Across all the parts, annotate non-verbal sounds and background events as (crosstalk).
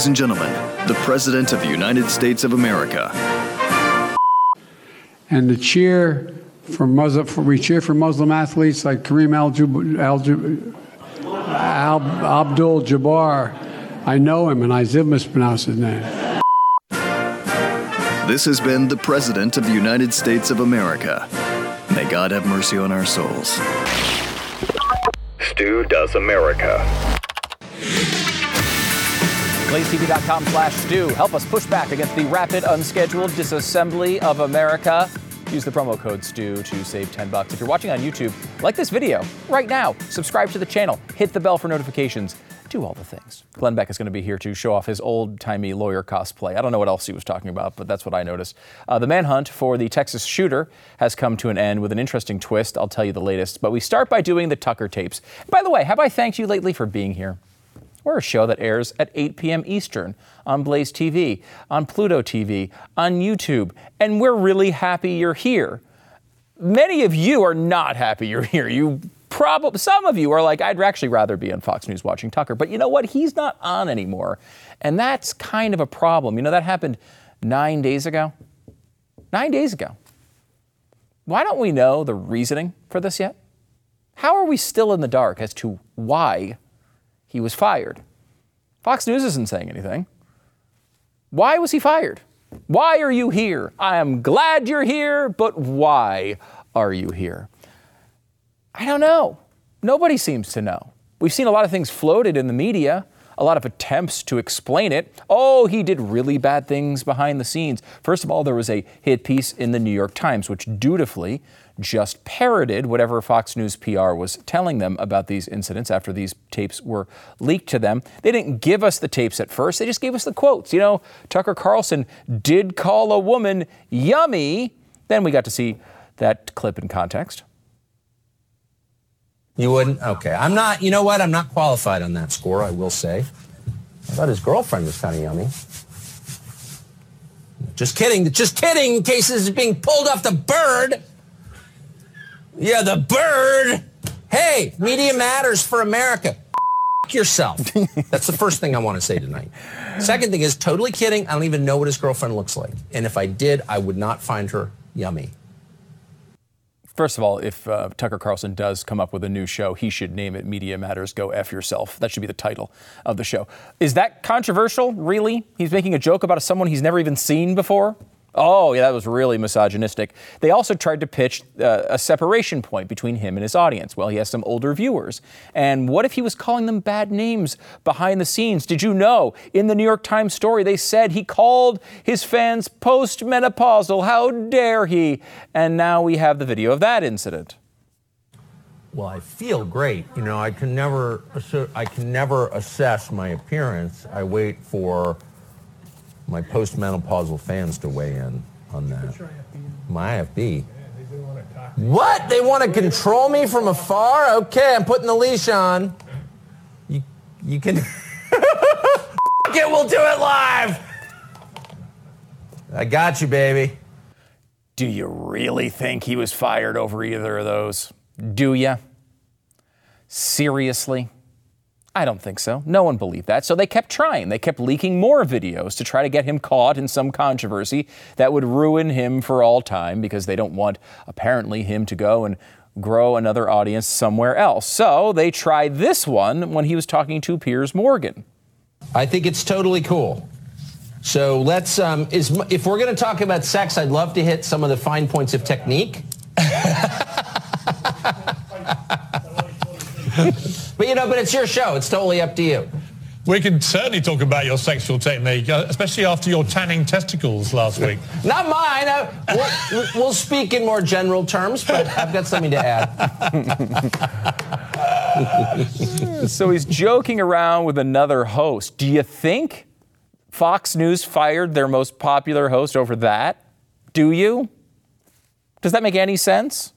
Ladies and gentlemen, the President of the United States of America. And the cheer for Muslim, for, we cheer for Muslim athletes like Kareem Al, Al, Al Abdul Jabbar. I know him, and I did mispronounce his name. This has been the President of the United States of America. May God have mercy on our souls. Stu Does America. BlazeTV.com slash Stu. Help us push back against the rapid, unscheduled disassembly of America. Use the promo code STU to save 10 bucks. If you're watching on YouTube, like this video right now. Subscribe to the channel. Hit the bell for notifications. Do all the things. Glenn Beck is going to be here to show off his old-timey lawyer cosplay. I don't know what else he was talking about, but that's what I noticed. Uh, the manhunt for the Texas shooter has come to an end with an interesting twist. I'll tell you the latest. But we start by doing the Tucker tapes. By the way, have I thanked you lately for being here? We're a show that airs at 8 p.m. Eastern on Blaze TV, on Pluto TV, on YouTube, and we're really happy you're here. Many of you are not happy you're here. You probably some of you are like, I'd actually rather be on Fox News watching Tucker, but you know what? He's not on anymore, and that's kind of a problem. You know that happened nine days ago. Nine days ago. Why don't we know the reasoning for this yet? How are we still in the dark as to why he was fired. Fox News isn't saying anything. Why was he fired? Why are you here? I am glad you're here, but why are you here? I don't know. Nobody seems to know. We've seen a lot of things floated in the media, a lot of attempts to explain it. Oh, he did really bad things behind the scenes. First of all, there was a hit piece in the New York Times, which dutifully just parroted whatever Fox News PR was telling them about these incidents after these tapes were leaked to them. They didn't give us the tapes at first, they just gave us the quotes. You know, Tucker Carlson did call a woman yummy. Then we got to see that clip in context. You wouldn't? Okay. I'm not, you know what? I'm not qualified on that score, I will say. I thought his girlfriend was kind of yummy. Just kidding. Just kidding. In case this is being pulled off the bird. Yeah, the bird. Hey, media matters for America. yourself. That's the first thing I want to say tonight. Second thing is totally kidding. I don't even know what his girlfriend looks like. And if I did, I would not find her yummy. First of all, if uh, Tucker Carlson does come up with a new show, he should name it Media Matters Go F Yourself. That should be the title of the show. Is that controversial, really? He's making a joke about someone he's never even seen before? Oh, yeah, that was really misogynistic. They also tried to pitch uh, a separation point between him and his audience. Well, he has some older viewers. And what if he was calling them bad names behind the scenes? Did you know in the New York Times story they said he called his fans postmenopausal? How dare he? And now we have the video of that incident. Well, I feel great. You know, I can never I can never assess my appearance. I wait for my postmenopausal fans to weigh in on that. My IFB. What? They want to control me from afar? Okay, I'm putting the leash on. You, you can. (laughs) it, we'll do it live. I got you, baby. Do you really think he was fired over either of those? Do you? Seriously? I don't think so. No one believed that. So they kept trying. They kept leaking more videos to try to get him caught in some controversy that would ruin him for all time because they don't want, apparently, him to go and grow another audience somewhere else. So they tried this one when he was talking to Piers Morgan. I think it's totally cool. So let's, um, is, if we're going to talk about sex, I'd love to hit some of the fine points of technique. (laughs) but you know, but it's your show. It's totally up to you. We can certainly talk about your sexual technique, uh, especially after your tanning testicles last week. Not mine. Uh, we'll, we'll, speak in more general terms, but I've got something to add. (laughs) so he's joking around with another host. Do you think Fox News fired their most popular host over that? Do you? Does that make any sense?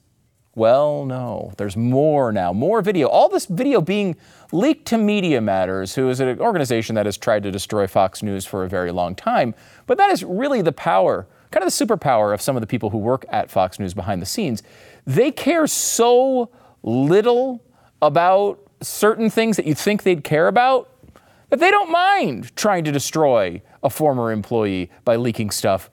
Well, no, there's more now, more video. All this video being leaked to Media Matters, who is an organization that has tried to destroy Fox News for a very long time. But that is really the power, kind of the superpower of some of the people who work at Fox News behind the scenes. They care so little about certain things that you'd think they'd care about that they don't mind trying to destroy a former employee by leaking stuff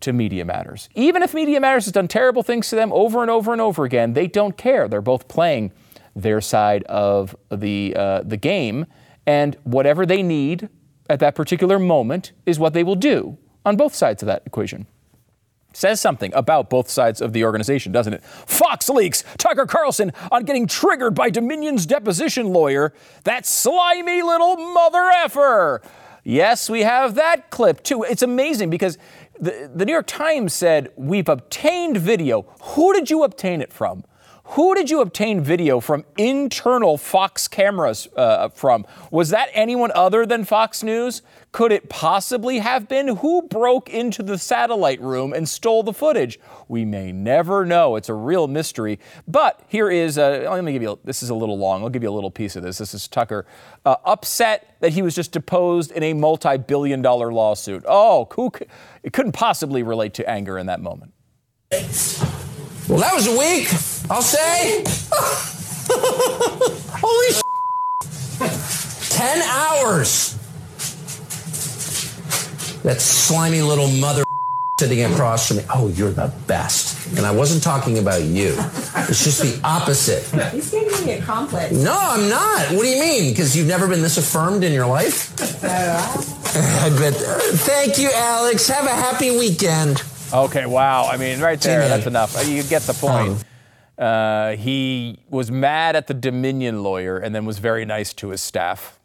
to Media Matters. Even if Media Matters has done terrible things to them over and over and over again, they don't care. They're both playing their side of the, uh, the game, and whatever they need at that particular moment is what they will do on both sides of that equation. Says something about both sides of the organization, doesn't it? Fox leaks Tucker Carlson on getting triggered by Dominion's deposition lawyer. That slimy little mother effer. Yes, we have that clip too. It's amazing because the, the New York Times said, We've obtained video. Who did you obtain it from? Who did you obtain video from internal Fox cameras uh, from? Was that anyone other than Fox News? Could it possibly have been? Who broke into the satellite room and stole the footage? We may never know. It's a real mystery. But here is, a, let me give you, this is a little long. I'll give you a little piece of this. This is Tucker uh, upset that he was just deposed in a multi billion dollar lawsuit. Oh, who, it couldn't possibly relate to anger in that moment. Well, that was a week, I'll say. (laughs) Holy sh- 10 hours. That slimy little mother (laughs) sitting across from me. Oh, you're the best. And I wasn't talking about you. It's just the opposite. He's giving me a compliment. No, I'm not. What do you mean? Because you've never been this affirmed in your life? I (laughs) bet. Uh, thank you, Alex. Have a happy weekend. Okay, wow. I mean, right there, that's enough. You get the point. Uh, he was mad at the Dominion lawyer and then was very nice to his staff.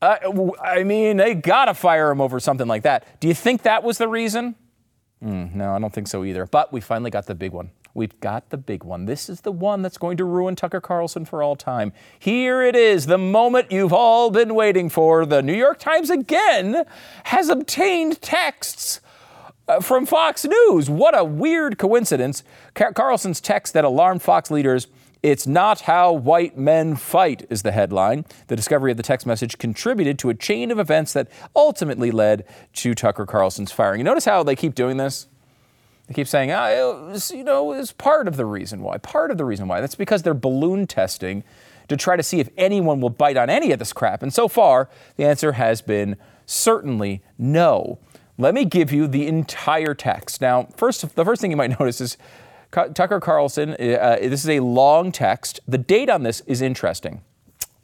Uh, I mean, they gotta fire him over something like that. Do you think that was the reason? Mm, no, I don't think so either. But we finally got the big one. We've got the big one. This is the one that's going to ruin Tucker Carlson for all time. Here it is, the moment you've all been waiting for. The New York Times again has obtained texts uh, from Fox News. What a weird coincidence. Car- Carlson's text that alarmed Fox leaders. It's not how white men fight, is the headline. The discovery of the text message contributed to a chain of events that ultimately led to Tucker Carlson's firing. You notice how they keep doing this? They keep saying, ah, was, you know, it's part of the reason why. Part of the reason why. That's because they're balloon testing to try to see if anyone will bite on any of this crap. And so far, the answer has been certainly no. Let me give you the entire text. Now, first, the first thing you might (laughs) notice is Tucker Carlson. Uh, this is a long text. The date on this is interesting.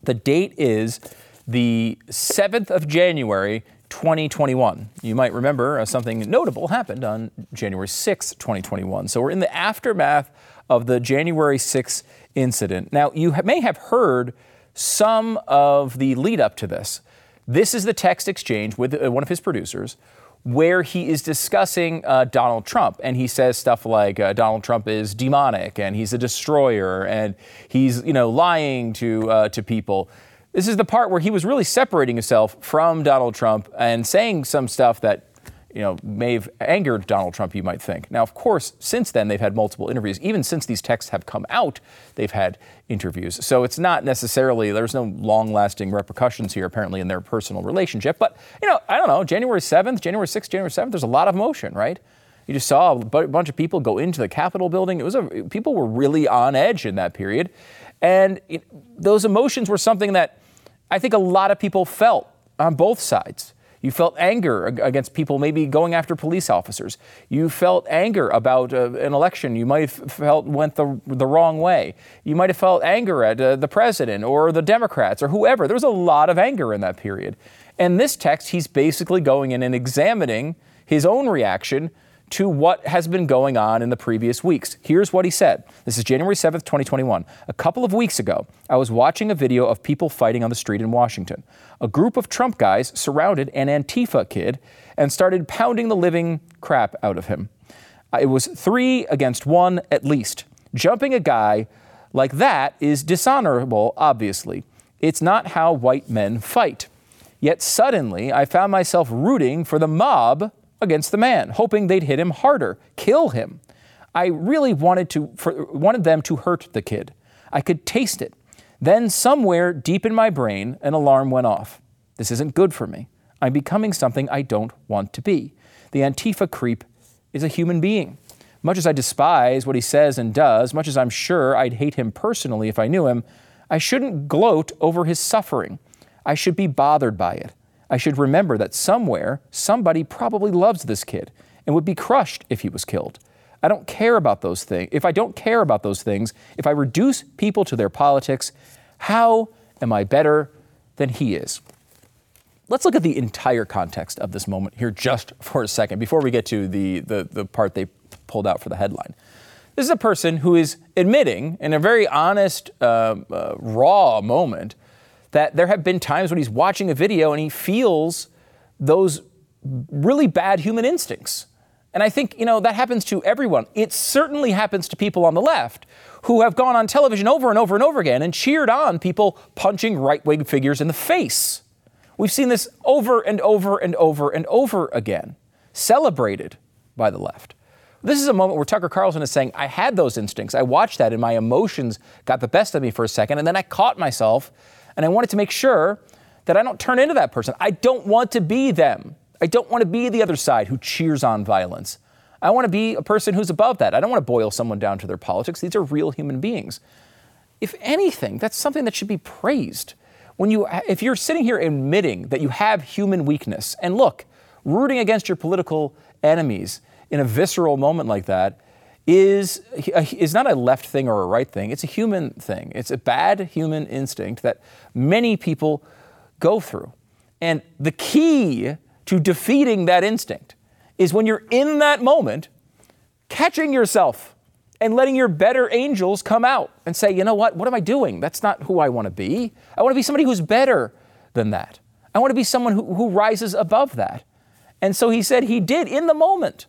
The date is the 7th of January, 2021. You might remember uh, something notable happened on January 6th, 2021. So we're in the aftermath of the January 6th incident. Now, you ha- may have heard some of the lead up to this. This is the text exchange with uh, one of his producers where he is discussing uh, Donald Trump. And he says stuff like uh, Donald Trump is demonic and he's a destroyer and he's, you know, lying to, uh, to people. This is the part where he was really separating himself from Donald Trump and saying some stuff that, you know, may have angered Donald Trump, you might think. Now, of course, since then, they've had multiple interviews. Even since these texts have come out, they've had interviews. So it's not necessarily, there's no long lasting repercussions here, apparently, in their personal relationship. But, you know, I don't know, January 7th, January 6th, January 7th, there's a lot of motion, right? You just saw a bunch of people go into the Capitol building. It was a, people were really on edge in that period. And it, those emotions were something that I think a lot of people felt on both sides. You felt anger against people maybe going after police officers. You felt anger about uh, an election you might have felt went the, the wrong way. You might have felt anger at uh, the president or the Democrats or whoever. There was a lot of anger in that period. And this text, he's basically going in and examining his own reaction to what has been going on in the previous weeks. Here's what he said. This is January 7th, 2021. A couple of weeks ago, I was watching a video of people fighting on the street in Washington. A group of Trump guys surrounded an Antifa kid and started pounding the living crap out of him. It was three against one at least. Jumping a guy like that is dishonorable, obviously. It's not how white men fight. Yet suddenly, I found myself rooting for the mob against the man, hoping they'd hit him harder, kill him. I really wanted to for, wanted them to hurt the kid. I could taste it. Then somewhere deep in my brain, an alarm went off. This isn't good for me. I'm becoming something I don't want to be. The Antifa creep is a human being. Much as I despise what he says and does, much as I'm sure I'd hate him personally if I knew him, I shouldn't gloat over his suffering. I should be bothered by it. I should remember that somewhere, somebody probably loves this kid and would be crushed if he was killed. I don't care about those things. If I don't care about those things, if I reduce people to their politics, how am I better than he is? Let's look at the entire context of this moment here just (laughs) for a second before we get to the, the, the part they pulled out for the headline. This is a person who is admitting, in a very honest, uh, uh, raw moment, that there have been times when he's watching a video and he feels those really bad human instincts. And I think, you know, that happens to everyone. It certainly happens to people on the left who have gone on television over and over and over again and cheered on people punching right wing figures in the face. We've seen this over and over and over and over again, celebrated by the left. This is a moment where Tucker Carlson is saying, I had those instincts. I watched that and my emotions got the best of me for a second. And then I caught myself and I wanted to make sure that I don't turn into that person. I don't want to be them. I don't want to be the other side who cheers on violence. I want to be a person who's above that. I don't want to boil someone down to their politics. These are real human beings. If anything, that's something that should be praised. When you, if you're sitting here admitting that you have human weakness, and look, rooting against your political enemies in a visceral moment like that is, uh, is not a left thing or a right thing. It's a human thing. It's a bad human instinct that many people go through. And the key to defeating that instinct is when you're in that moment, catching yourself and letting your better angels come out and say, you know what, what am I doing? That's not who I want to be. I want to be somebody who's better than that. I want to be someone who, who rises above that. And so he said he did in the moment.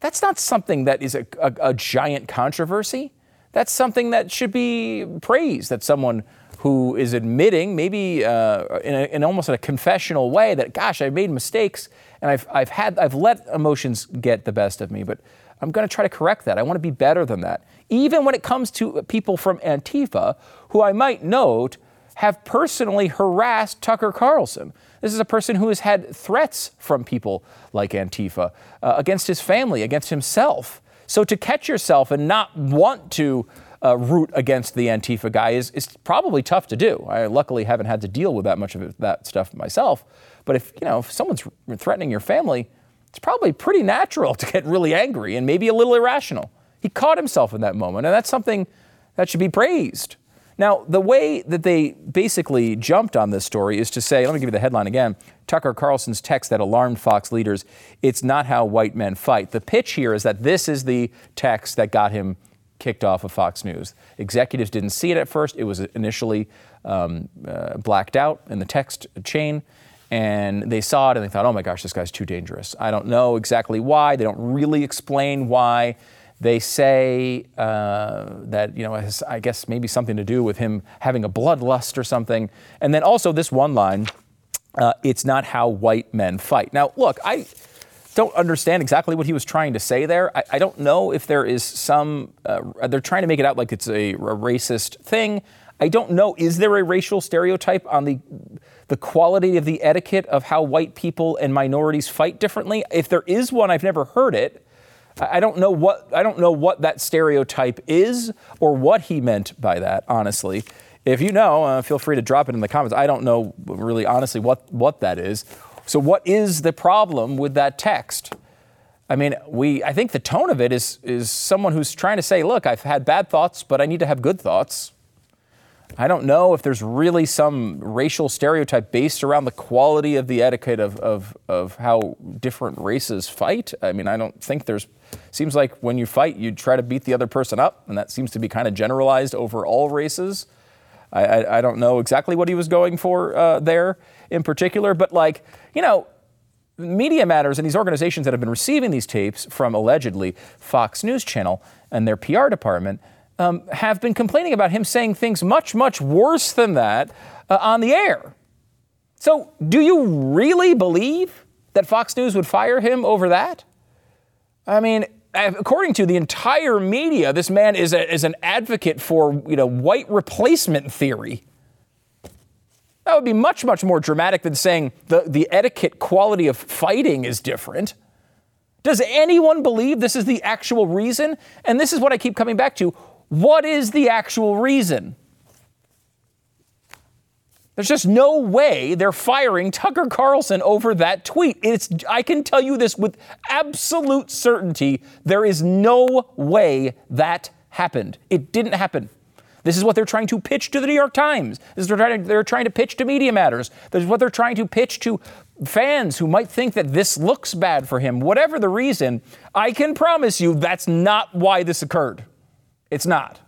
That's not something that is a, a, a giant controversy. That's something that should be praised that someone who is admitting, maybe uh, in, a, in, almost a confessional way, that gosh, I've made mistakes and I've, I've had I've let emotions get the best of me, but I'm going to try to correct that. I want to be better than that. Even when it comes to people from Antifa, who I might note have personally harassed Tucker Carlson. This is a person who has had threats from people like Antifa uh, against his family, against himself. So to catch yourself and not want to uh, root against the Antifa guy is, is probably tough to do. I luckily haven't had to deal with that much of that stuff myself. But if you know if someone's threatening your family, it's probably pretty natural to get really angry and maybe a little irrational. He caught himself in that moment, and that's something that should be praised. Now, the way that they basically jumped on this story is to say, let me give you the headline again Tucker Carlson's text that alarmed Fox leaders. It's not how white men fight. The pitch here is that this is the text that got him kicked off of Fox News. Executives didn't see it at first. It was initially um, uh, blacked out in the text chain. And they saw it and they thought, oh my gosh, this guy's too dangerous. I don't know exactly why. They don't really explain why. They say uh, that, you know, has, I guess maybe something to do with him having a bloodlust or something. And then also this one line uh, it's not how white men fight. Now, look, I don't understand exactly what he was trying to say there. I, I don't know if there is some, uh, they're trying to make it out like it's a, a, racist thing. I don't know, is there a racial stereotype on the, the quality of the etiquette of how white people and minorities fight differently? If there is one, I've never heard it. I don't know what I don't know what that stereotype is or what he meant by that. Honestly, if you know, uh, feel free to drop it in the comments. I don't know really honestly what what that is so, what is the problem with that text? I mean, we, I think the tone of it is, is someone who's trying to say, look, I've had bad thoughts, but I need to have good thoughts. I don't know if there's really some racial stereotype based around the quality of the etiquette of, of, of how different races fight. I mean, I don't think there's, seems like when you fight, you try to beat the other person up, and that seems to be kind of generalized over all races. I, I, I don't know exactly what he was going for uh, there in particular, but like, you know, Media Matters and these organizations that have been receiving these tapes from allegedly Fox News Channel and their PR department um, have been complaining about him saying things much, much worse than that uh, on the air. So, do you really believe that Fox News would fire him over that? I mean, according to the entire media, this man is, a, is an advocate for you know white replacement theory. That would be much, much more dramatic than saying the, the etiquette quality of fighting is different. Does anyone believe this is the actual reason? And this is what I keep coming back to. What is the actual reason? There's just no way they're firing Tucker Carlson over that tweet. It's I can tell you this with absolute certainty. There is no way that happened. It didn't happen. This is what they're trying to pitch to the New York Times. This is they're trying to, they're trying to pitch to Media Matters. This is what they're trying to pitch to fans who might think that this looks bad for him. Whatever the reason, I can promise you that's not why this occurred. It's not.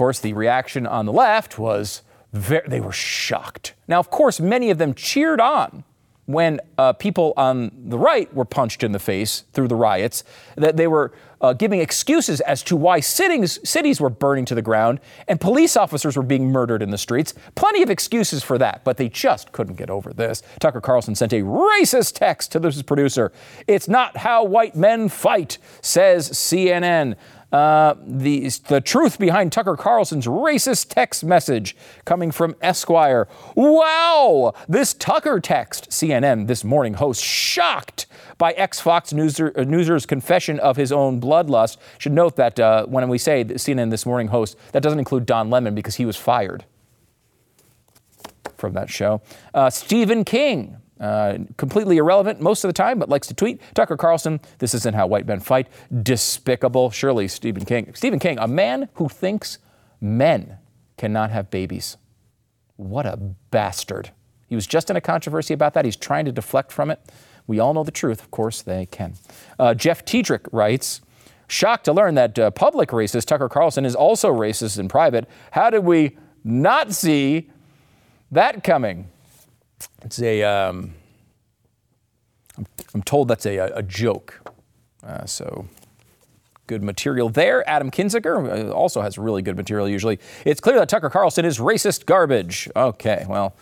Course, the reaction on the left was very, they were shocked. Now, of course, many of them cheered on when uh, people on the right were punched in the face through the riots, that they were uh, giving excuses as to why cities, cities were burning to the ground and police officers were being murdered in the streets. Plenty of excuses for that, but they just couldn't get over this. Tucker Carlson sent a racist text to this producer. It's not how white men fight, says CNN. Uh, the, the truth behind Tucker Carlson's racist text message coming from Esquire. Wow! This Tucker text, CNN this morning host, shocked by ex Fox Newser, uh, Newser's confession of his own bloodlust. Should note that uh, when we say CNN this morning host, that doesn't include Don Lemon because he was fired from that show. Uh, Stephen King, uh, completely irrelevant most of the time, but likes to tweet. Tucker Carlson, this isn't how white men fight. Despicable. Surely Stephen King. Stephen King, a man who thinks men cannot have babies. What a bastard. He was just in a controversy about that. He's trying to deflect from it. We all know the truth. Of course, they can. Uh, Jeff Tiedrich writes, Shocked to learn that uh, public racist Tucker Carlson is also racist in private. How did we not see that coming? It's a, um, I'm, I'm, told that's a, a joke. Uh, so good material there. Adam Kinzinger uh, also has really good material usually. It's clear that Tucker Carlson is racist garbage. Okay, well,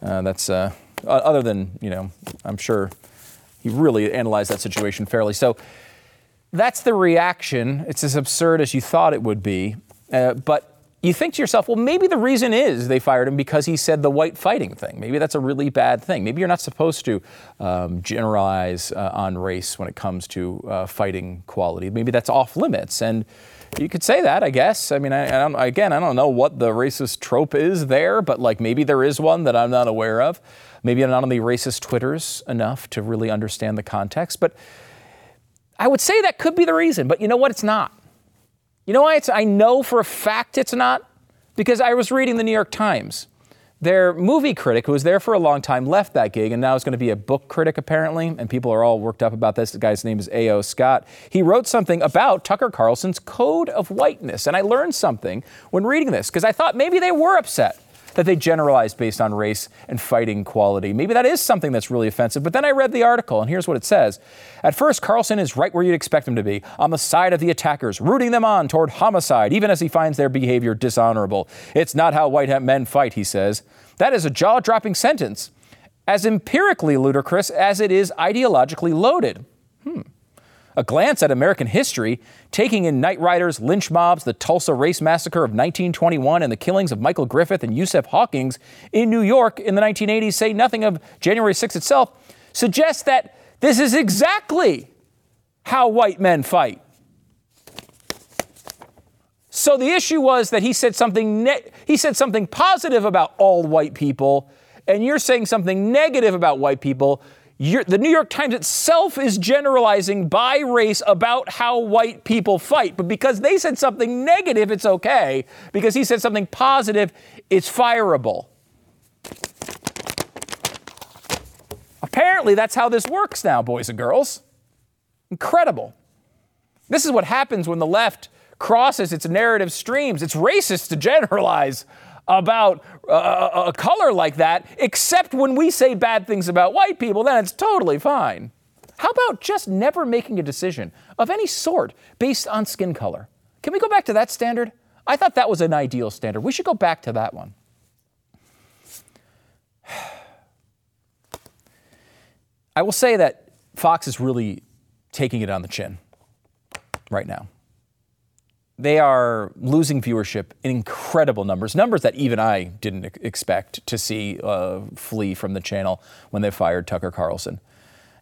uh, that's uh, other than, you know, I'm sure he really analyzed that situation fairly. So that's the reaction. It's as absurd as you thought it would be. Uh, but you think to yourself, well, maybe the reason is they fired him because he said the white fighting thing. Maybe that's a really bad thing. Maybe you're not supposed to um, generalize uh, on race when it comes to uh, fighting quality. Maybe that's off limits. And you could say that, I guess. I mean, I, I, don't, again, I don't know what the racist trope is there, but like maybe there is one that I'm not aware of. Maybe I'm not on the racist Twitters enough to really understand the context. But I would say that could be the reason. But you know what? It's not. You know why it's, I know for a fact it's not? Because I was reading the New York Times. Their movie critic, who was there for a long time, left that gig and now is going to be a book critic, apparently. And people are all worked up about this. The guy's name is A.O. Scott. He wrote something about Tucker Carlson's code of whiteness. And I learned something when reading this because I thought maybe they were upset that they generalized based on race and fighting quality. Maybe that is something that's really offensive. But then I read the article, and here's what it says. At first, Carlson is right where you'd expect him to be, on the side of the attackers, rooting them on toward homicide, even as he finds their behavior dishonorable. It's not how white men fight, he says. That is a jaw dropping sentence, as empirically ludicrous as it is ideologically loaded. Hmm. A glance at American history, taking in night riders, lynch mobs, the Tulsa race massacre of 1921, and the killings of Michael Griffith and Yusef Hawkins in New York in the 1980s, say nothing of January 6 itself, suggests that this is exactly how white men fight. So the issue was that he said something ne- he said something positive about all white people, and you're saying something negative about white people. You're, the New York Times itself is generalizing by race about how white people fight. But because they said something negative, it's okay. Because he said something positive, it's fireable. Apparently, that's how this works now, boys and girls. Incredible. This is what happens when the left crosses its narrative streams. It's racist to generalize about uh, a color like that, except when we say bad things about white people, then it's totally fine. How about just never making a decision of any sort based on skin color? Can we go back to that standard? I thought that was an ideal standard. We should go back to that one. (sighs) I will say that Fox is really taking it on the chin right now they are losing viewership in incredible numbers, numbers that even I didn't expect to see uh, flee from the channel when they fired Tucker Carlson.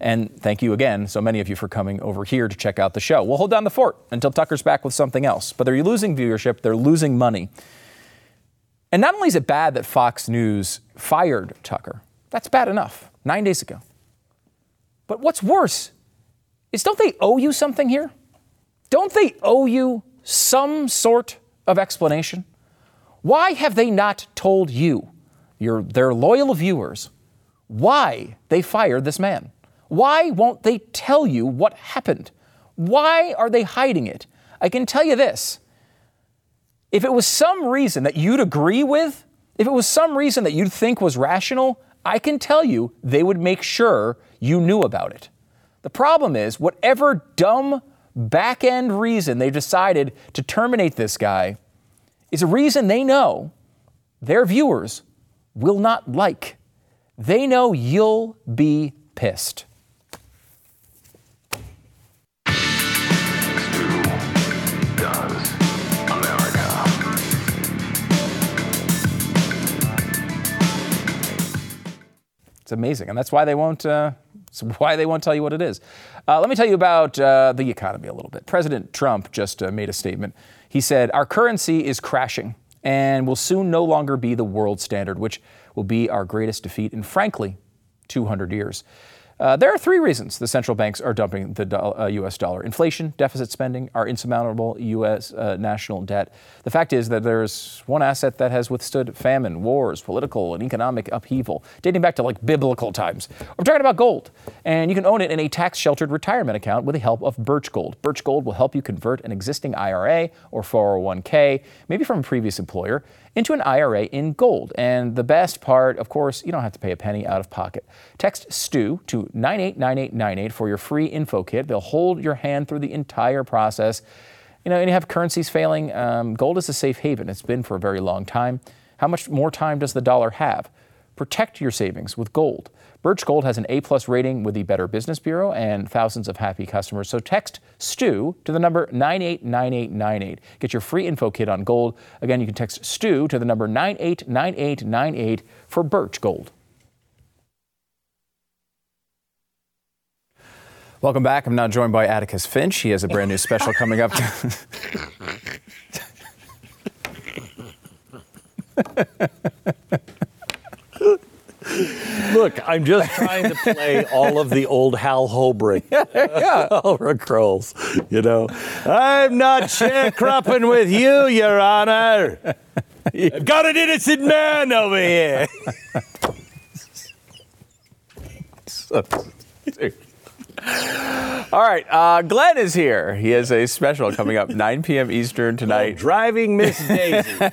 And thank you again, so many of you, for coming over here to check out the show. We'll hold down the fort until Tucker's back with something else. But they're losing viewership, they're losing money. And not only is it bad that Fox News fired Tucker, that's bad enough, nine days ago. But what's worse is don't they owe you something here? Don't they owe you some sort of explanation? Why have they not told you, your, their loyal viewers, why they fired this man? Why won't they tell you what happened? Why are they hiding it? I can tell you this. If it was some reason that you'd agree with, if it was some reason that you'd think was rational, I can tell you they would make sure you knew about it. The problem is, whatever dumb back end reason they decided to terminate this guy is a reason they know their viewers will not like. They know you'll be pissed. It's amazing, and that's why they won't. Uh, (laughs) why they won't tell you what it is. Uh, let me tell you about uh, the economy a little bit. President Trump just uh, made a statement. He said, "Our currency is crashing and will soon no longer be the world standard, which will be our greatest defeat in, frankly, 200 years." Uh, there are three reasons the central banks are dumping the do- uh, U.S. dollar inflation, deficit spending, our insurmountable U.S. Uh, national debt. The fact is that there's one asset that has withstood famine, wars, political, and economic upheaval, dating back to like biblical times. I'm talking about gold. And you can own it in a tax sheltered retirement account with the help of Birch Gold. Birch Gold will help you convert an existing IRA or 401k, maybe from a previous employer, into an IRA in gold. And the best part, of course, you don't have to pay a penny out of pocket. Text STU to 989898 for your free info kit. They'll hold your hand through the entire process. You know, and you have currencies failing. Um, gold is a safe haven. It's been for a very long time. How much more time does the dollar have? Protect your savings with gold. Birch Gold has an A plus rating with the Better Business Bureau and thousands of happy customers. So text STU to the number 989898. Get your free info kit on gold. Again, you can text STU to the number 989898 for Birch Gold. Welcome back. I'm now joined by Atticus Finch. He has a brand new special (laughs) coming up. (laughs) (laughs) Look, I'm just trying to play (laughs) all of the old Hal Holbrook, (laughs) yeah. (laughs) Holbrook roles. You know, I'm not sharecropping with you, Your Honor. I've got an innocent man over here. All right, uh, Glenn is here. He has a special coming up (laughs) 9 p.m. Eastern tonight. Driving Miss Daisy. (laughs)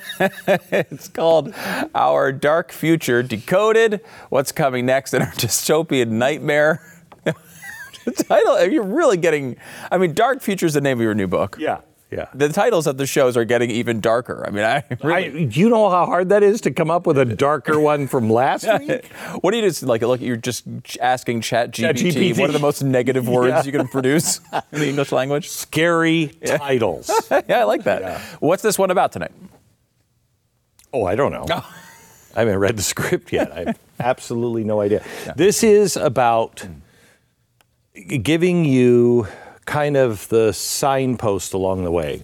it's called Our Dark Future Decoded. What's coming next in our (laughs) dystopian nightmare? the title, you're really getting, I mean, Dark Future is the name of your new book. Yeah. Yeah. The titles of the shows are getting even darker. I mean, I really. I, you know how hard that is to come up with a darker one from last (laughs) week? what do you just like? Look, you're just asking Chat GPT, what are the most negative (laughs) words Yeah. you can produce (laughs) in the English language? Scary titles. yeah, I like that. What's this one about tonight? Oh, I don't know. Oh. I haven't read the script yet. I have absolutely no idea. This is about giving you kind of the signpost along the way.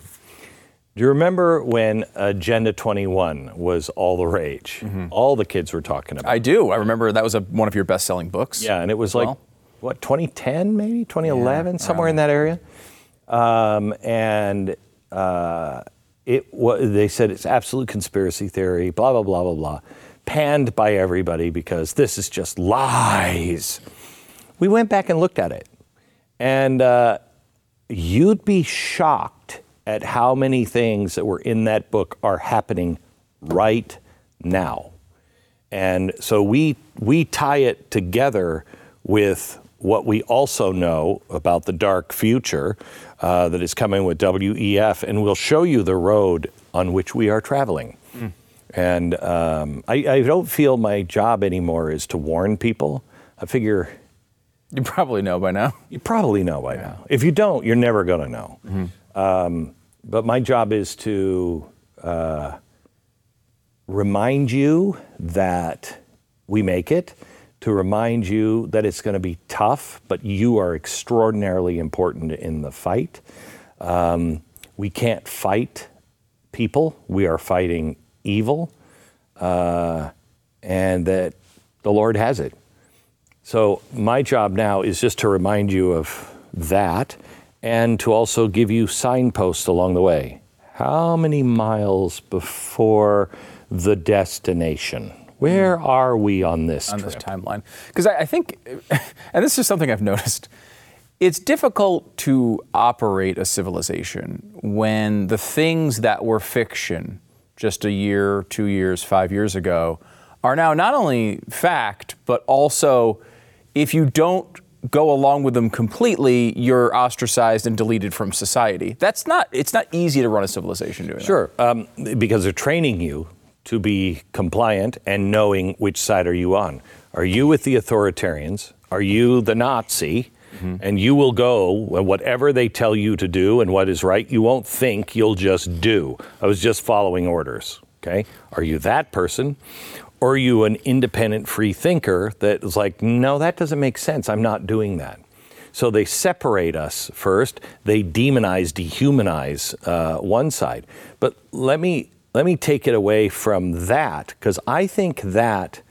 Do you remember when Agenda 21 was all the rage? All the kids were talking about. It. I do. I remember that was a, one of your best-selling books. yeah, and it was like well. what 2010 maybe 2011 somewhere in that area. Um, and uh, it wa they said it's absolute conspiracy theory. Blah blah blah blah blah. Panned by everybody because this is just lies. We went back and looked at it, and uh, you'd be shocked at how many things that were in that book are happening right now. And so we we tie it together with what we also know about the dark future uh, that is coming with WEF, and we'll show you the road on which we are traveling. And um, I, I don't feel my job anymore is to warn people. I figure You probably know by now. you probably know by now. If you don't, you're never going to know. Um, but my job is to uh, remind you that we make it, to remind you that it's going to be tough, but you are extraordinarily important in the fight. Um, we can't fight people, we are fighting evil. uh, and that the Lord has it. So my job now is just to remind you of that and to also give you signposts along the way. How many miles before the destination? Where hmm. are we on this on trip? this timeline. Because I, I think, (laughs) and this is something I've noticed, it's difficult to operate a civilization when the things that were fiction just a year, two years, five years ago are now not only fact, but also if you don't go along with them completely, you're ostracized and deleted from society. That's not, it's not easy to run a civilization doing that. Sure, um, because they're training you to be compliant and knowing which side are you on. Are you with the authoritarians? Are you the Nazi? And you will go whatever they tell you to do and what is right. You won't think, you'll just do. I was just following orders. Okay? Are you that person? Or are you an independent free thinker that is like, no, that doesn't make sense. I'm not doing that. So they separate us first. They demonize, dehumanize uh, one side. But let me let me take it away from that because I think that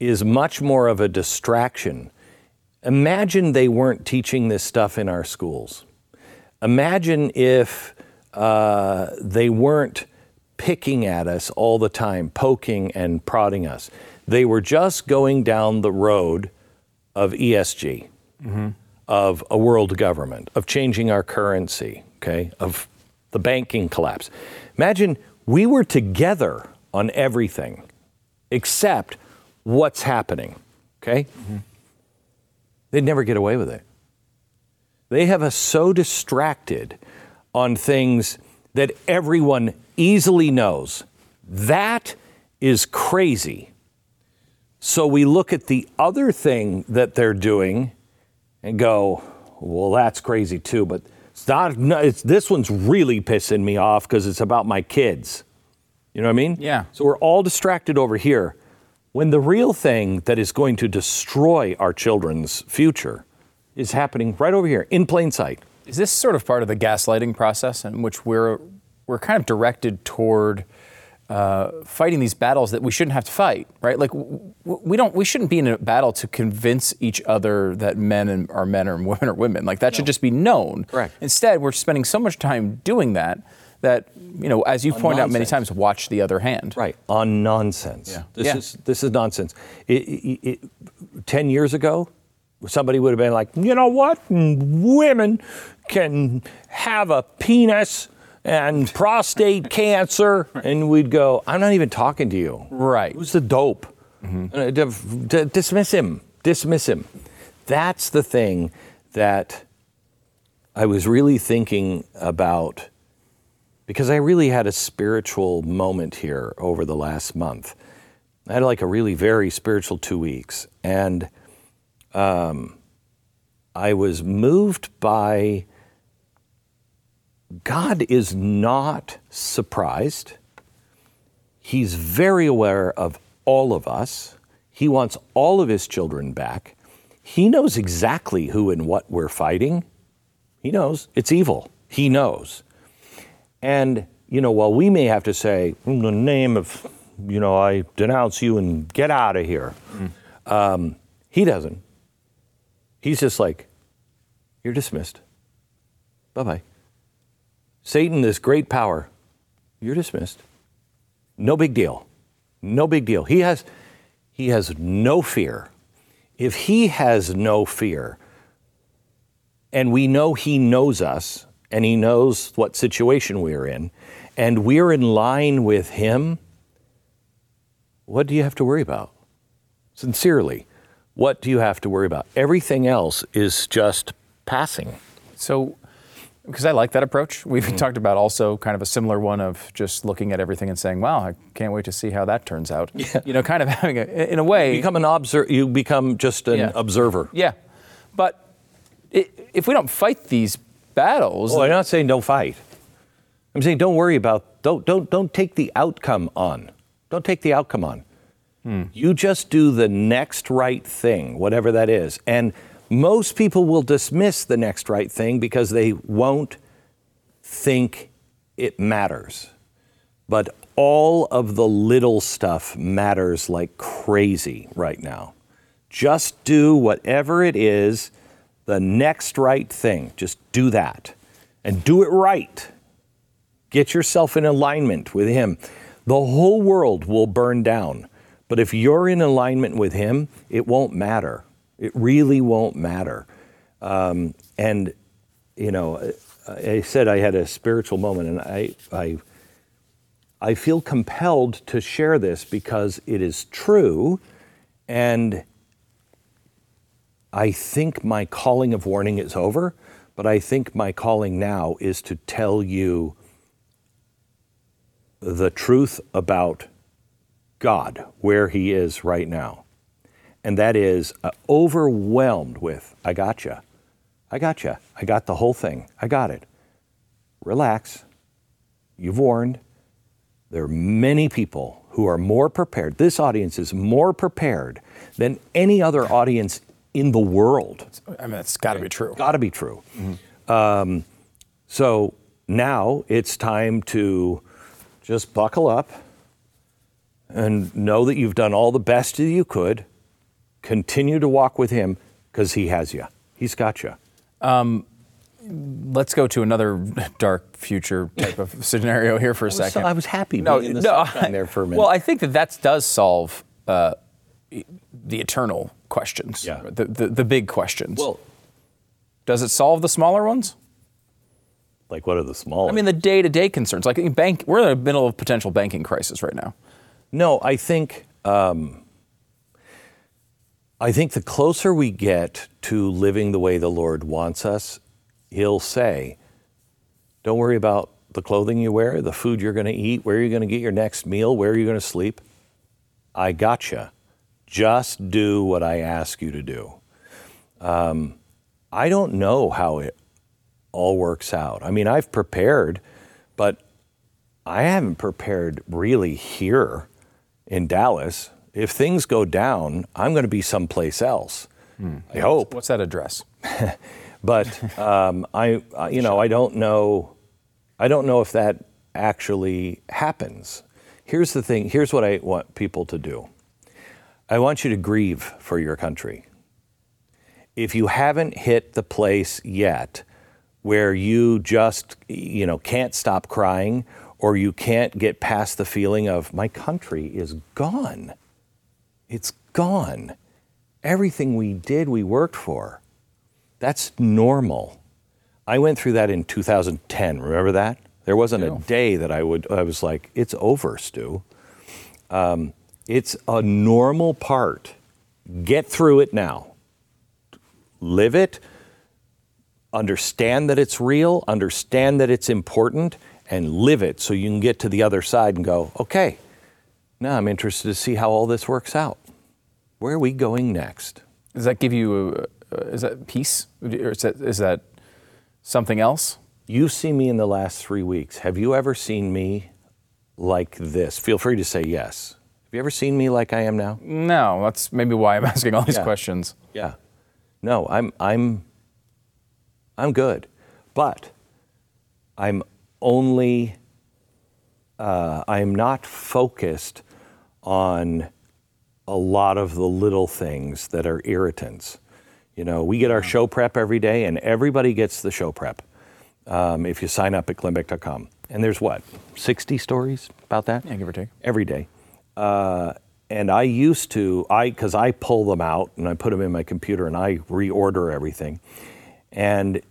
is much more of a distraction. Imagine they weren't teaching this stuff in our schools. Imagine if uh, they weren't picking at us all the time, poking and prodding us. They were just going down the road of ESG, of a world government, of changing our currency, okay, of the banking collapse. Imagine we were together on everything except what's happening, okay? They'd never get away with it. They have us so distracted on things that everyone easily knows. That is crazy. So we look at the other thing that they're doing and go, well, that's crazy too, but it's not, it's, this one's really pissing me off because it's about my kids. You know what I mean? Yeah. So we're all distracted over here when the real thing that is going to destroy our children's future is happening right over here in plain sight. Is this sort of part of the gaslighting process in which we're we're kind of directed toward uh, fighting these battles that we shouldn't have to fight, right? Like w- we don't we shouldn't be in a battle to convince each other that men and, are men or (laughs) women are women. Like that should just be known. Correct. Instead, we're spending so much time doing that that you know, as you've pointed out many times, watch the other hand. Right on nonsense. Yeah. This Yeah. is this is nonsense. It, it, it, Ten years ago, somebody would have been like, you know what? Women can have a penis and prostate cancer, and we'd go, I'm not even talking to you. Right. Who's the dope? Uh, d- d- dismiss him. Dismiss him. That's the thing that I was really thinking about because I really had a spiritual moment here over the last month. I had like a really very spiritual two weeks, and um, I was moved by God is not surprised. He's very aware of all of us. He wants all of his children back. He knows exactly who and what we're fighting. He knows it's evil. He knows. And, you know, while we may have to say, in the name of, you know, I denounce you and get out of here, um, he doesn't. He's just like, you're dismissed. Bye bye. Satan, this great power, you're dismissed. No big deal. No big deal. He has, he has no fear. If he has no fear, and we know he knows us and he knows what situation we're in, and we're in line with him, what do you have to worry about? Sincerely, what do you have to worry about? Everything else is just passing. So, because I like that approach, we've Mm-hmm. talked about also kind of a similar one of just looking at everything and saying, "Wow, I can't wait to see how that turns out." Yeah. You know, kind of (laughs) having a, in a way, You become an observer. You become just an Yeah. observer. yeah. But i if we don't fight these battles, Well, I'm not saying don't fight. I'm saying don't worry about don't don't don't take the outcome on. Don't take the outcome on. You just do the next right thing, whatever that is. And most people will dismiss the next right thing because they won't think it matters. But all of the little stuff matters like crazy right now. Just do whatever it is, the next right thing. Just do that and do it right. Get yourself in alignment with Him. The whole world will burn down. But if you're in alignment with Him, it won't matter. It really won't matter. Um, and, you know, I said I had a spiritual moment, and I, I, I feel compelled to share this because it is true. And I think my calling of warning is over, but I think my calling now is to tell you the truth about God, where He is right now. And that is uh, overwhelmed with, I gotcha. I gotcha. I got the whole thing. I got it. Relax. You've warned. There are many people who are more prepared. This audience is more prepared than any other audience in the world. I mean, that's got to be true. Got to be true. Um, so now it's time to just buckle up and know that you've done all the best that you could. Continue to walk with Him because He has you. He's got you. Let's go to another (laughs) dark future type of (laughs) scenario here for a was so- second. I was happy no, being in the no, there for a minute. Well, I think that that does solve uh, the eternal questions, Yeah. the, the the big questions. Well, does it solve the smaller ones? like what are the small? I mean, the day-to-day concerns, like bank, we're in the middle of potential banking crisis right now. No, I think um, I think the closer we get to living the way the Lord wants us, He'll say, "Don't worry about the clothing you wear, the food you're going to eat, where you're going to get your next meal, where you're going to sleep. I gotcha. Just do what I ask you to do." Um, I don't know how it all works out. I mean, I've prepared, but I haven't prepared really here in Dallas. If things go down, I'm going to be someplace else. I hope, What's that address? (laughs) but um, I, I- you know, I don't know. I don't know if that actually happens. Here's the thing. Here's what I want people to do. I want you to grieve for your country. If you haven't hit the place yet where you just, you know, can't stop crying or you can't get past the feeling of my country is gone. It's gone. Everything we did, we worked for. That's normal. I went through that in 2010. Remember that? There wasn't a day that I would. I was like, "It's over, Stu." Um, it's a normal part. Get through it now. Live it. Understand that it's real. Understand that it's important, and live it so you can get to the other side and go, "Okay, now I'm interested to see how all this works out. Where are we going next?" Does that give you? Uh, is that peace, or is that is that something else? You've seen me in the last three weeks. Have you ever seen me like this? Feel free to say yes. Have you ever seen me like I am now? No, that's maybe why I'm (laughs) asking all these Yeah. questions. Yeah. No, I'm I'm I'm good. But I'm only uh, I'm not focused on a lot of the little things that are irritants. You know, we get our show prep every day, and everybody gets the show prep um, if you sign up at glennbeck.com. And there's what, 60 stories about that? Yeah, give or take. every day. Uh, and I used to, I because I pull them out and I put them in my computer and I reorder everything. And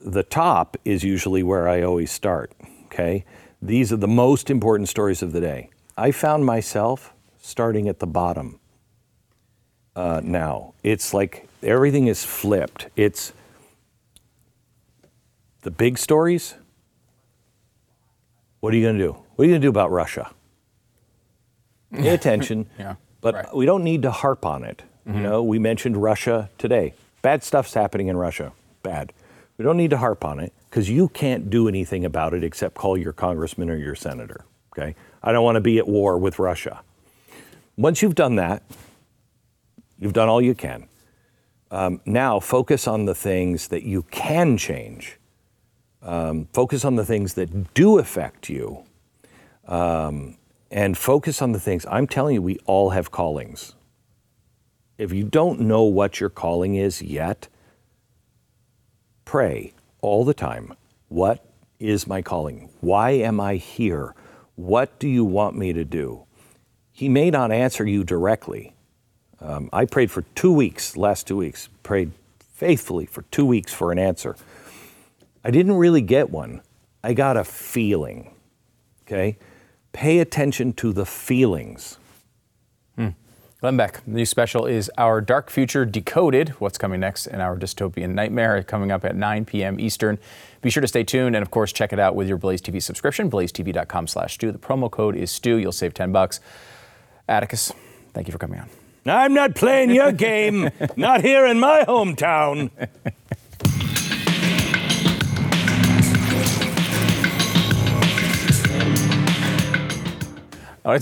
the top is usually where I always start. Okay, these are the most important stories of the day. I found myself starting at the bottom. Uh, now it's like everything is flipped. It's the big stories. What are you going to do? What are you going to do about Russia? Pay attention. (laughs) Yeah, But right. we don't need to harp on it. You know, we mentioned Russia today. Bad stuff's happening in Russia. Bad. We don't need to harp on it because you can't do anything about it except call your congressman or your senator. Okay? I don't want to be at war with Russia. Once you've done that, you've done all you can. Um, now focus on the things that you can change. Um, focus on the things that do affect you. Um, and focus on the things. I'm telling you, we all have callings. If you don't know what your calling is yet, pray all the time. What is my calling? Why am I here? What do you want me to do? He may not answer you directly. Um, I prayed for two weeks, last two weeks, prayed faithfully for two weeks for an answer. I didn't really get one. I got a feeling. Okay? Pay attention to the feelings. Glenn Beck, the new special is Our Dark Future Decoded. What's coming next in our dystopian nightmare coming up at 9 p.m. Eastern. Be sure to stay tuned and, of course, check it out with your Blaze TV subscription, blazetv.com slash Stu. The promo code is Stu. You'll save 10 bucks. Atticus, thank you for coming on. I'm not playing your game, (laughs) not here in my hometown. Oh,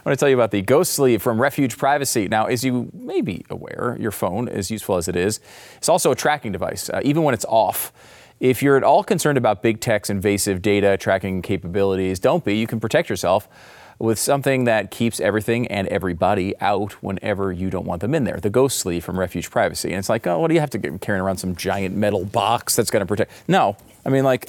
I want, to, tell you about the Ghost Sleeve from Refuge Privacy. Now, as you may be aware, your phone, as useful as it is, it's also a tracking device, uh, even when it's off. If you're at all concerned about big tech's invasive data tracking capabilities, don't be. You can protect yourself with something that keeps everything and everybody out whenever you don't want them in there. The Ghost Sleeve from Refuge Privacy. And it's like, oh, what do you have to get carrying around some giant metal box that's going to protect? No, I mean, like,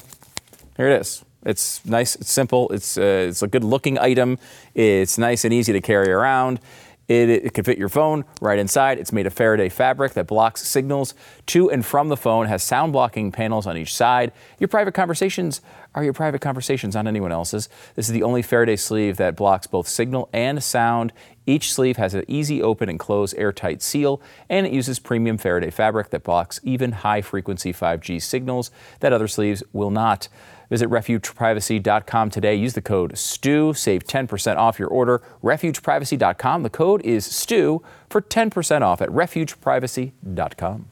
here it is. It's nice, it's simple, it's, uh, it's a good looking item, it's nice and easy to carry around. It, it, can fit your phone right inside. It's made of Faraday fabric that blocks signals to and from the phone, has sound blocking panels on each side. Your private conversations are your private conversations, not anyone else's. This is the only Faraday sleeve that blocks both signal and sound. Each sleeve has an easy open and close airtight seal, and it uses premium Faraday fabric that blocks even high frequency 5G signals that other sleeves will not. Visit refugeprivacy.com today. Use the code STU. Save 10% off your order. Refugeprivacy.com. The code is STU for 10% off at refugeprivacy.com.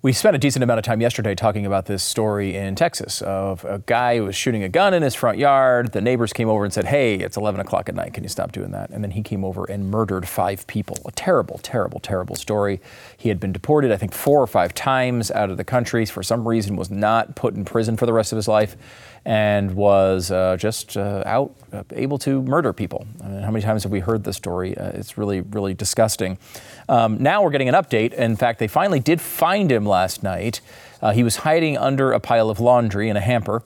We spent a decent amount of time yesterday talking about this story in Texas of a guy who was shooting a gun in his front yard. The neighbors came over and said, Hey, it's 11 o'clock at night. Can you stop doing that? And then he came over and murdered five people. A terrible, terrible, terrible story. He had been deported, I think, four or five times out of the country. For some reason, was not put in prison for the rest of his life and was uh, just uh, out, uh, able to murder people. I mean, how many times have we heard this story? Uh, it's really, really disgusting. Um, now we're getting an update. In fact, they finally did find him last night. Uh, he was hiding under a pile of laundry in a hamper.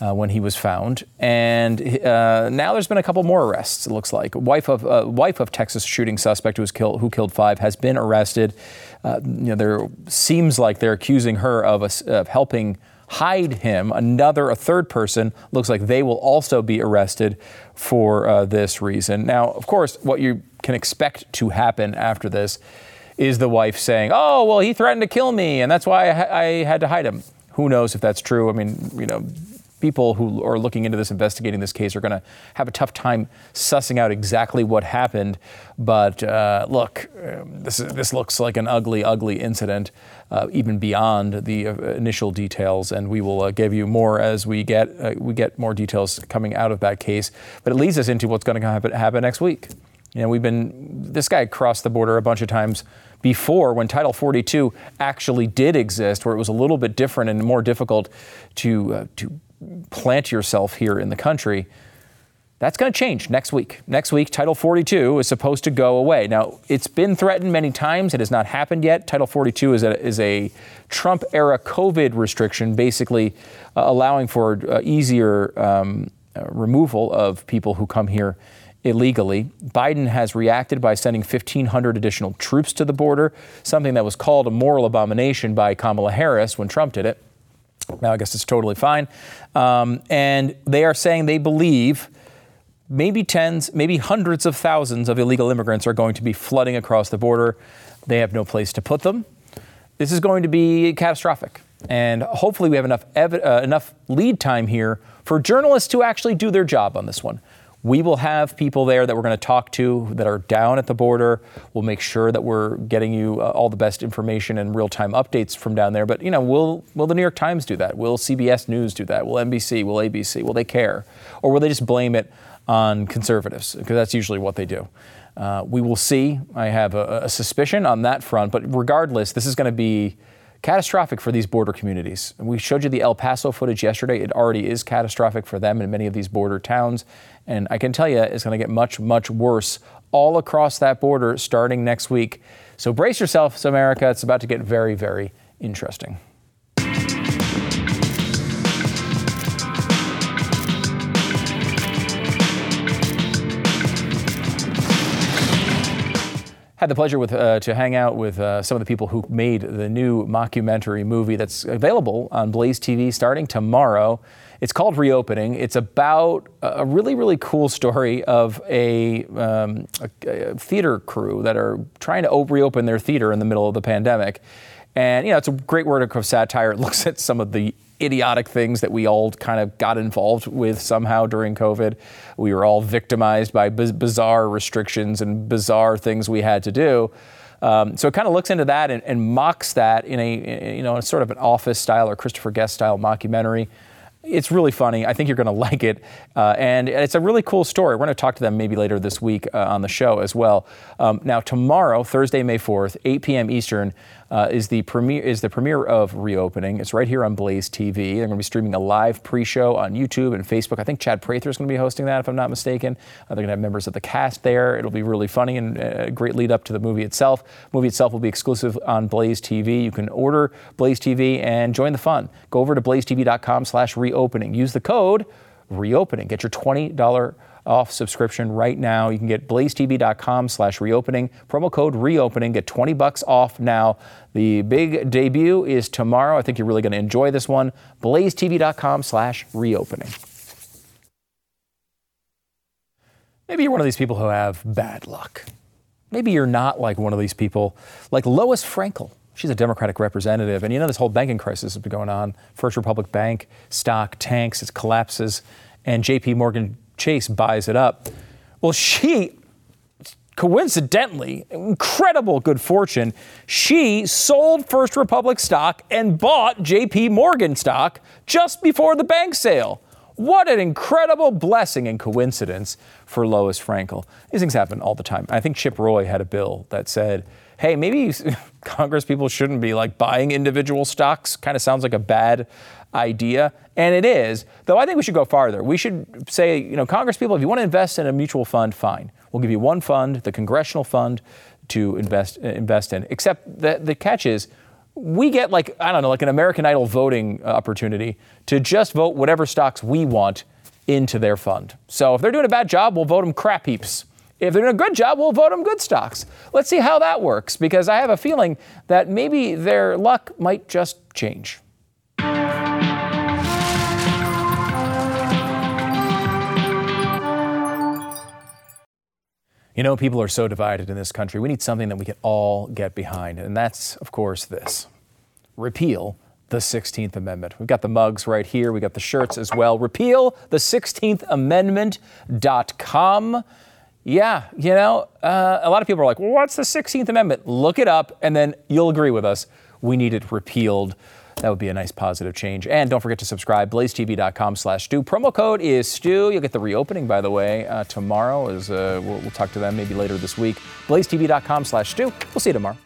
Uh, when he was found, and uh, now there's been a couple more arrests. It looks like wife of uh, wife of Texas shooting suspect who was killed who killed five has been arrested. Uh, you know, there seems like they're accusing her of, a, of helping hide him. Another, a third person, looks like they will also be arrested for uh, this reason. Now, of course, what you can expect to happen after this is the wife saying, "Oh, well, he threatened to kill me, and that's why I, I had to hide him." Who knows if that's true? I mean, you know, people who are looking into this, investigating this case, are going to have a tough time sussing out exactly what happened. But uh, look, um, this is, this looks like an ugly, ugly incident, uh, even beyond the uh, initial details. And we will uh, give you more as we get uh, we get more details coming out of that case. But it leads us into what's going to happen, happen next week. You know, we've been this guy crossed the border a bunch of times before when Title 42 actually did exist, where it was a little bit different and more difficult to uh, to plant yourself here in the country. That's going to change next week. Next week, Title 42 is supposed to go away. Now, it's been threatened many times. It has not happened yet. Title 42 is a, is a Trump era COVID restriction, basically uh, allowing for uh, easier um, uh, removal of people who come here illegally. Biden has reacted by sending 1,500 additional troops to the border, something that was called a moral abomination by Kamala Harris when Trump did it. Now, I guess it's totally fine. Um, and they are saying they believe maybe tens, maybe hundreds of thousands of illegal immigrants are going to be flooding across the border. They have no place to put them. This is going to be catastrophic. And hopefully, we have enough, ev- uh, enough lead time here for journalists to actually do their job on this one. We will have people there that we're going to talk to that are down at the border. We'll make sure that we're getting you uh, all the best information and real-time updates from down there. But you know, will will the New York Times do that? Will CBS News do that? Will NBC? Will ABC? Will they care, or will they just blame it on conservatives? Because that's usually what they do. Uh, we will see. I have a, a suspicion on that front. But regardless, this is going to be catastrophic for these border communities. We showed you the El Paso footage yesterday. It already is catastrophic for them in many of these border towns. And I can tell you, it's going to get much, much worse all across that border starting next week. So brace yourselves, America. It's about to get very, very interesting. Had the pleasure with, uh, to hang out with uh, some of the people who made the new mockumentary movie that's available on Blaze TV starting tomorrow. It's called Reopening. It's about a really, really cool story of a, um, a, a theater crew that are trying to reopen their theater in the middle of the pandemic. And, you know, it's a great work of satire. It (laughs) looks at some of the idiotic things that we all kind of got involved with somehow during COVID. We were all victimized by bizarre restrictions and bizarre things we had to do. Um, so it kind of looks into that and, and mocks that in a, you know, sort of an office style or Christopher Guest style mockumentary. It's really funny. I think you're going (laughs) to like it. Uh, and it's a really cool story. We're going to talk to them maybe later this week uh, on the show as well. Um, now, tomorrow, Thursday, May 4th, 8 p.m. Eastern, uh, is the premiere is the premiere of Reopening. It's right here on Blaze TV. They're going to be streaming a live pre-show on YouTube and Facebook. I think Chad Prather is going to be hosting that, if I'm not mistaken. Uh, they're going to have members of the cast there. It'll be really funny and uh, a great lead up to the movie itself. The movie itself will be exclusive on Blaze TV. You can order Blaze TV and join the fun. Go over to blazetv.com/reopening. Use the code reopening. Get your $20 off subscription right now. You can get blazetv.com slash reopening. Promo code reopening. Get 20 bucks off now. The big debut is tomorrow. I think you're really going to enjoy this one. blazetv.com slash reopening. Maybe you're one of these people who have bad luck. Maybe you're not like one of these people, like Lois Frankel. She's a Democratic representative. And you know, this whole banking crisis has been going on. First Republic Bank stock tanks, it collapses, and JP Morgan Chase buys it up. Well, she coincidentally, incredible good fortune, she sold First Republic stock and bought JP Morgan stock just before the bank sale. What an incredible blessing and coincidence for Lois Frankel. These things happen all the time. I think Chip Roy had a bill that said, hey, maybe (laughs) Congress people shouldn't be like buying individual stocks. Kind of sounds like a bad idea, and it is. Though I think we should go farther. We should say, you know, Congress people, if you want to invest in a mutual fund, fine. We'll give you one fund, the congressional fund, to invest invest in. Except the the catch is, we get like I don't know, like an American Idol voting uh, opportunity to just vote whatever stocks we want into their fund. So if they're doing a bad job, we'll vote them crap heaps. If they're doing a good job, we'll vote them good stocks. Let's see how that works because I have a feeling that maybe their luck might just change. You know, people are so divided in this country. We need something that we can all get behind, and that's, of course, this repeal the 16th Amendment. We've got the mugs right here, we got the shirts as well. Repeal the 16th Amendment.com. Yeah, you know, uh, a lot of people are like, well, what's the 16th Amendment? Look it up, and then you'll agree with us. We need it repealed. That would be a nice positive change. And don't forget to subscribe, blazetv.com slash Stu. Promo code is Stu. You'll get the reopening, by the way, uh, tomorrow. As, uh, we'll, we'll talk to them maybe later this week. blazetv.com slash Stu. We'll see you tomorrow.